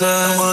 Need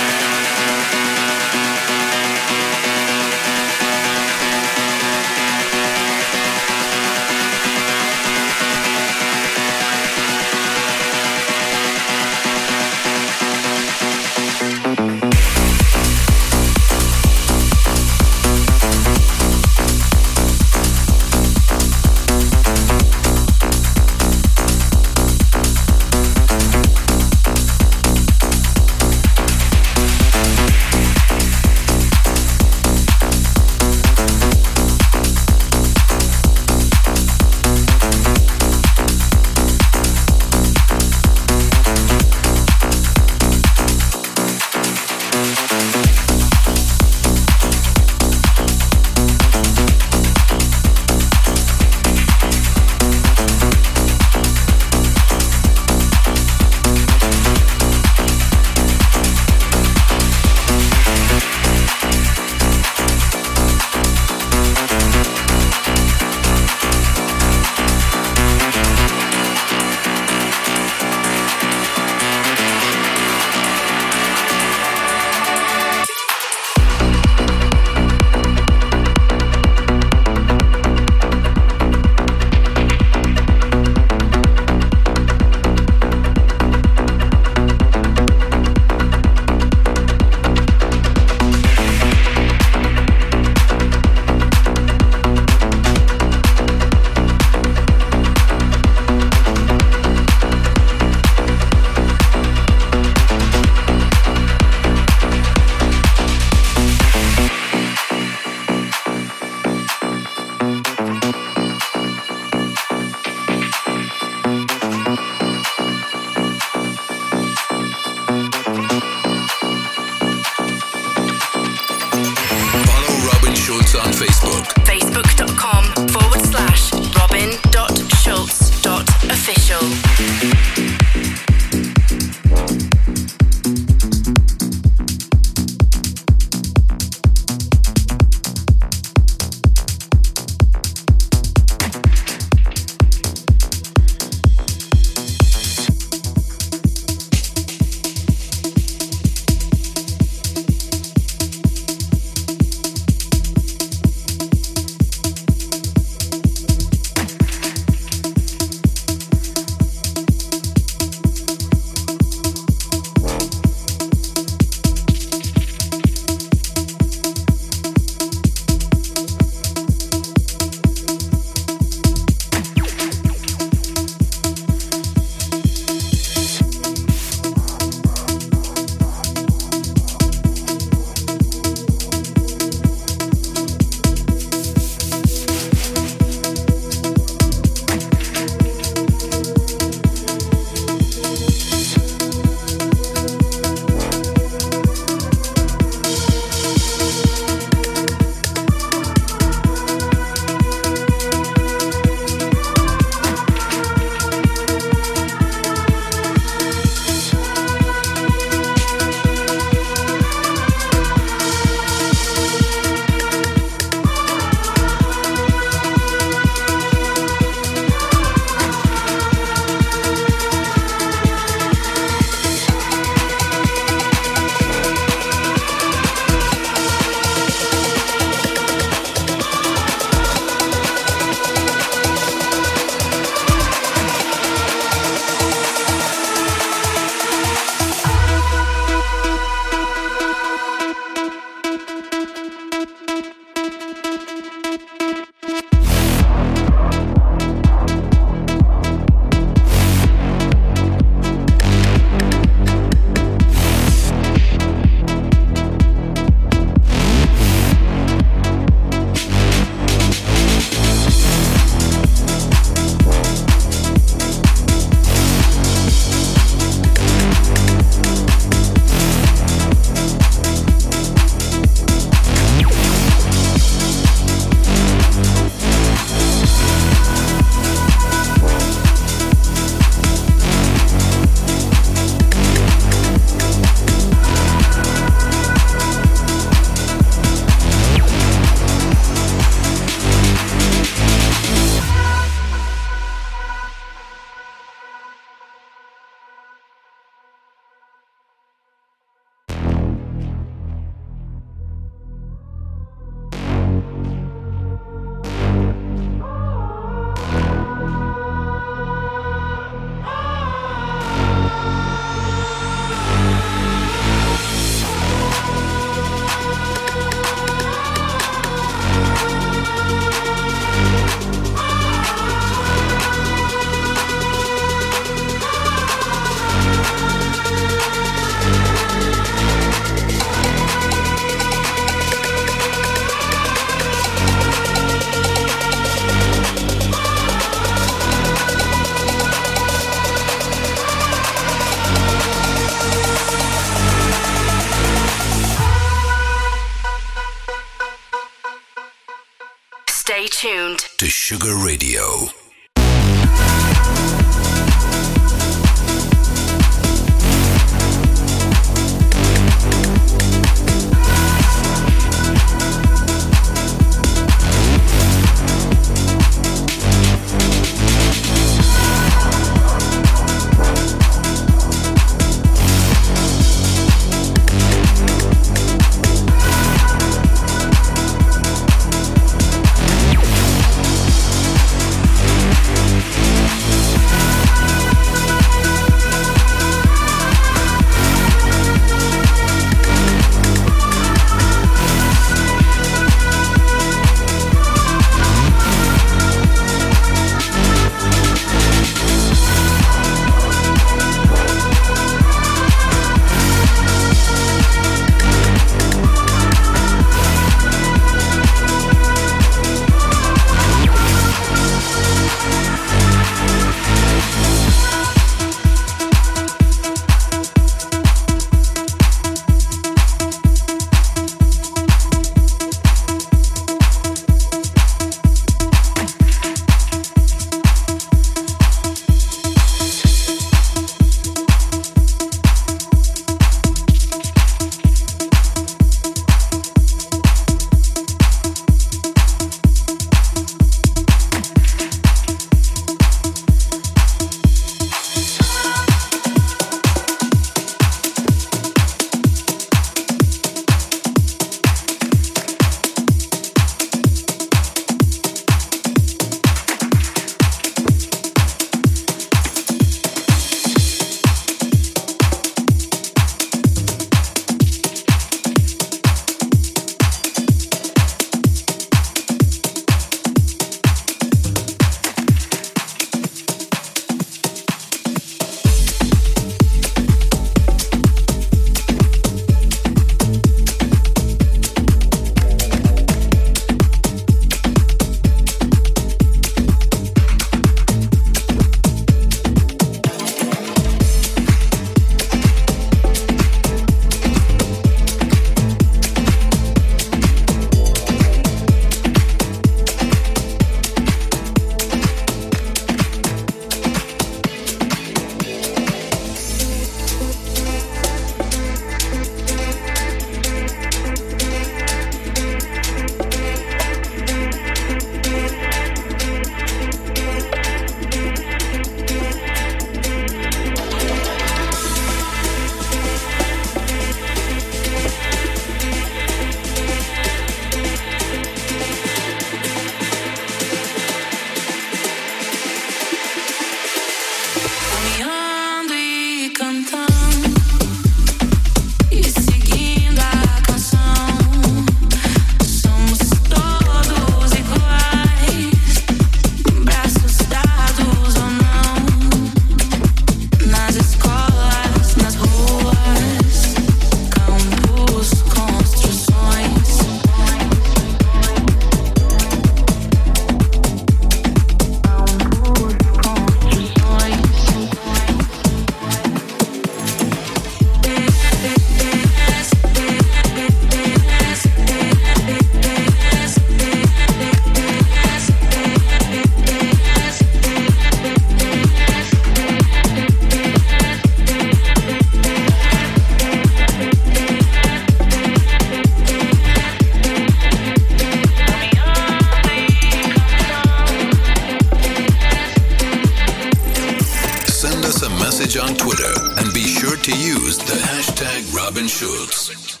Hashtag Robin Schulz.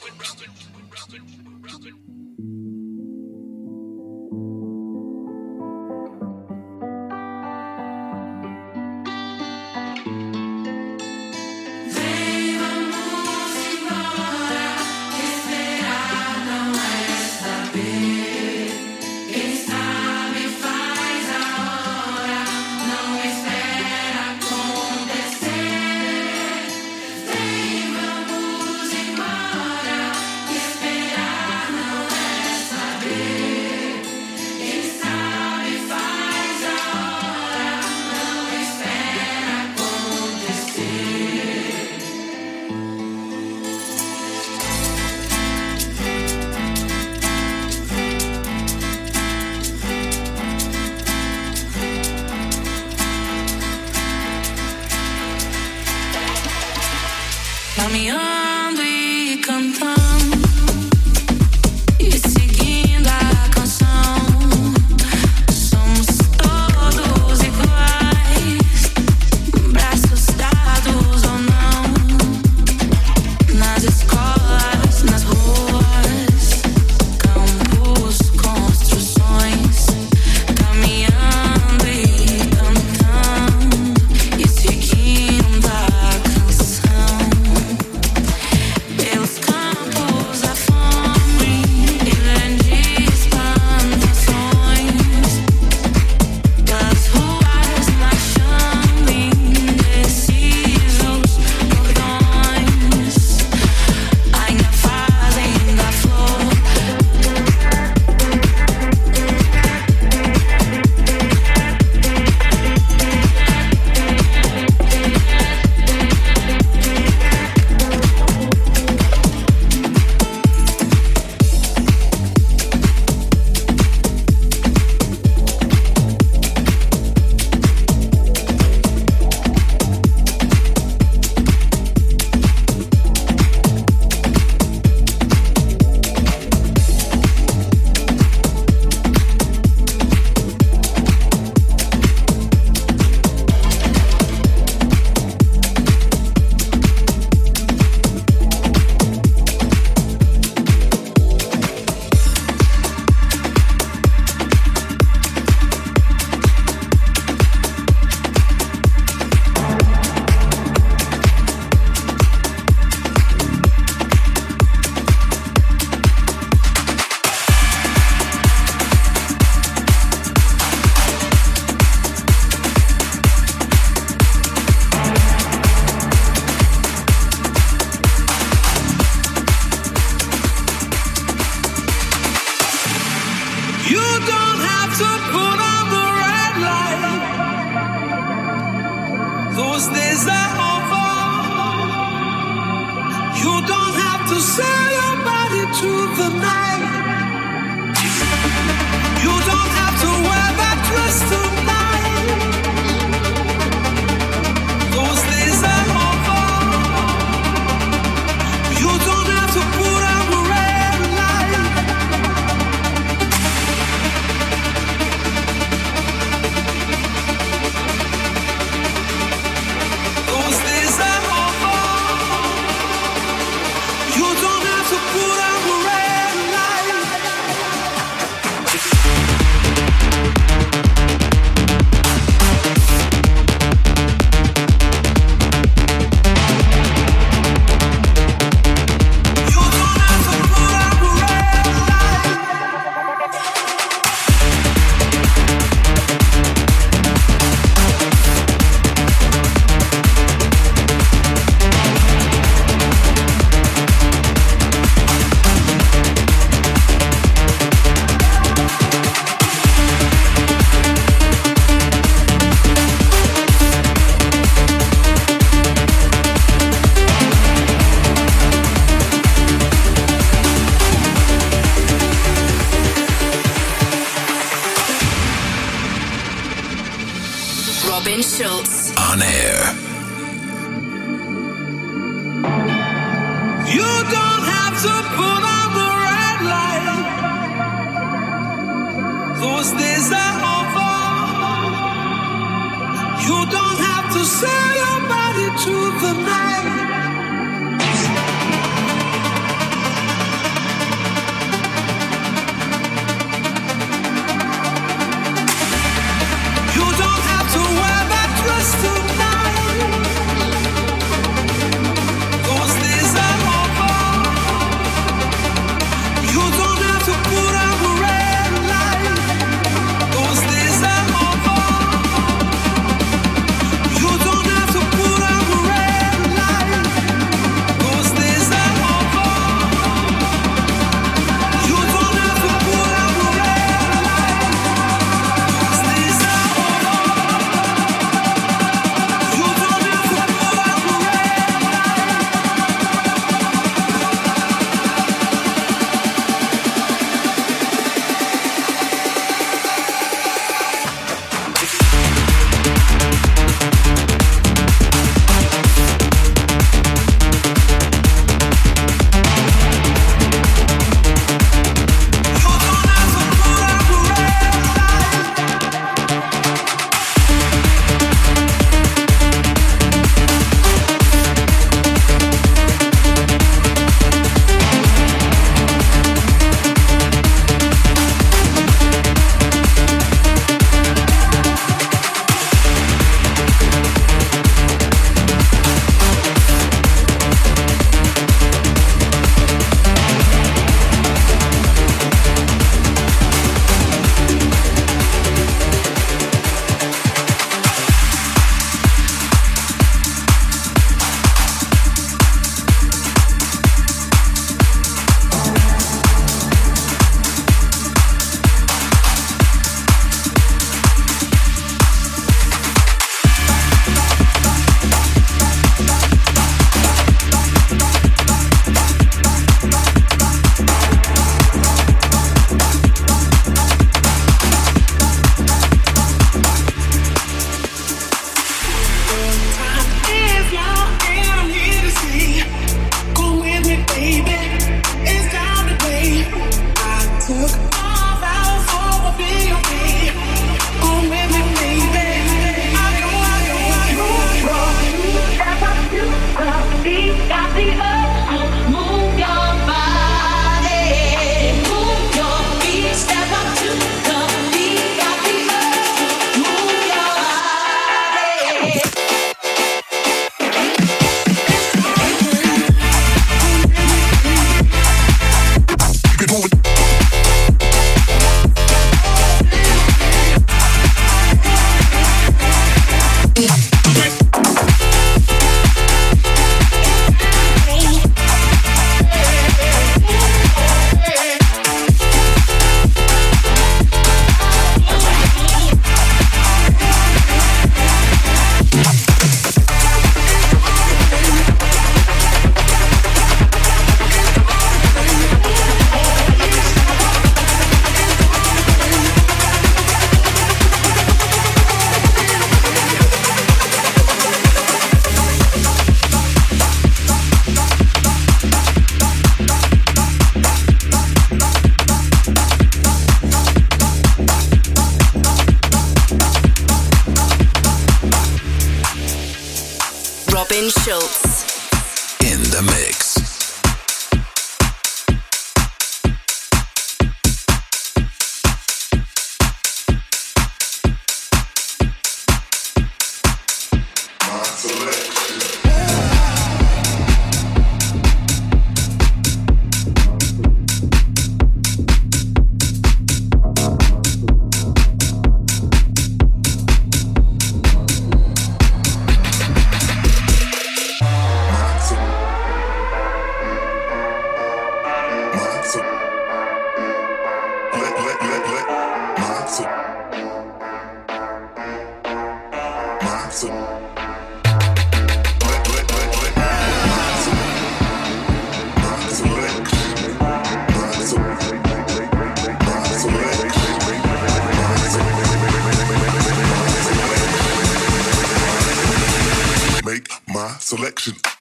selection.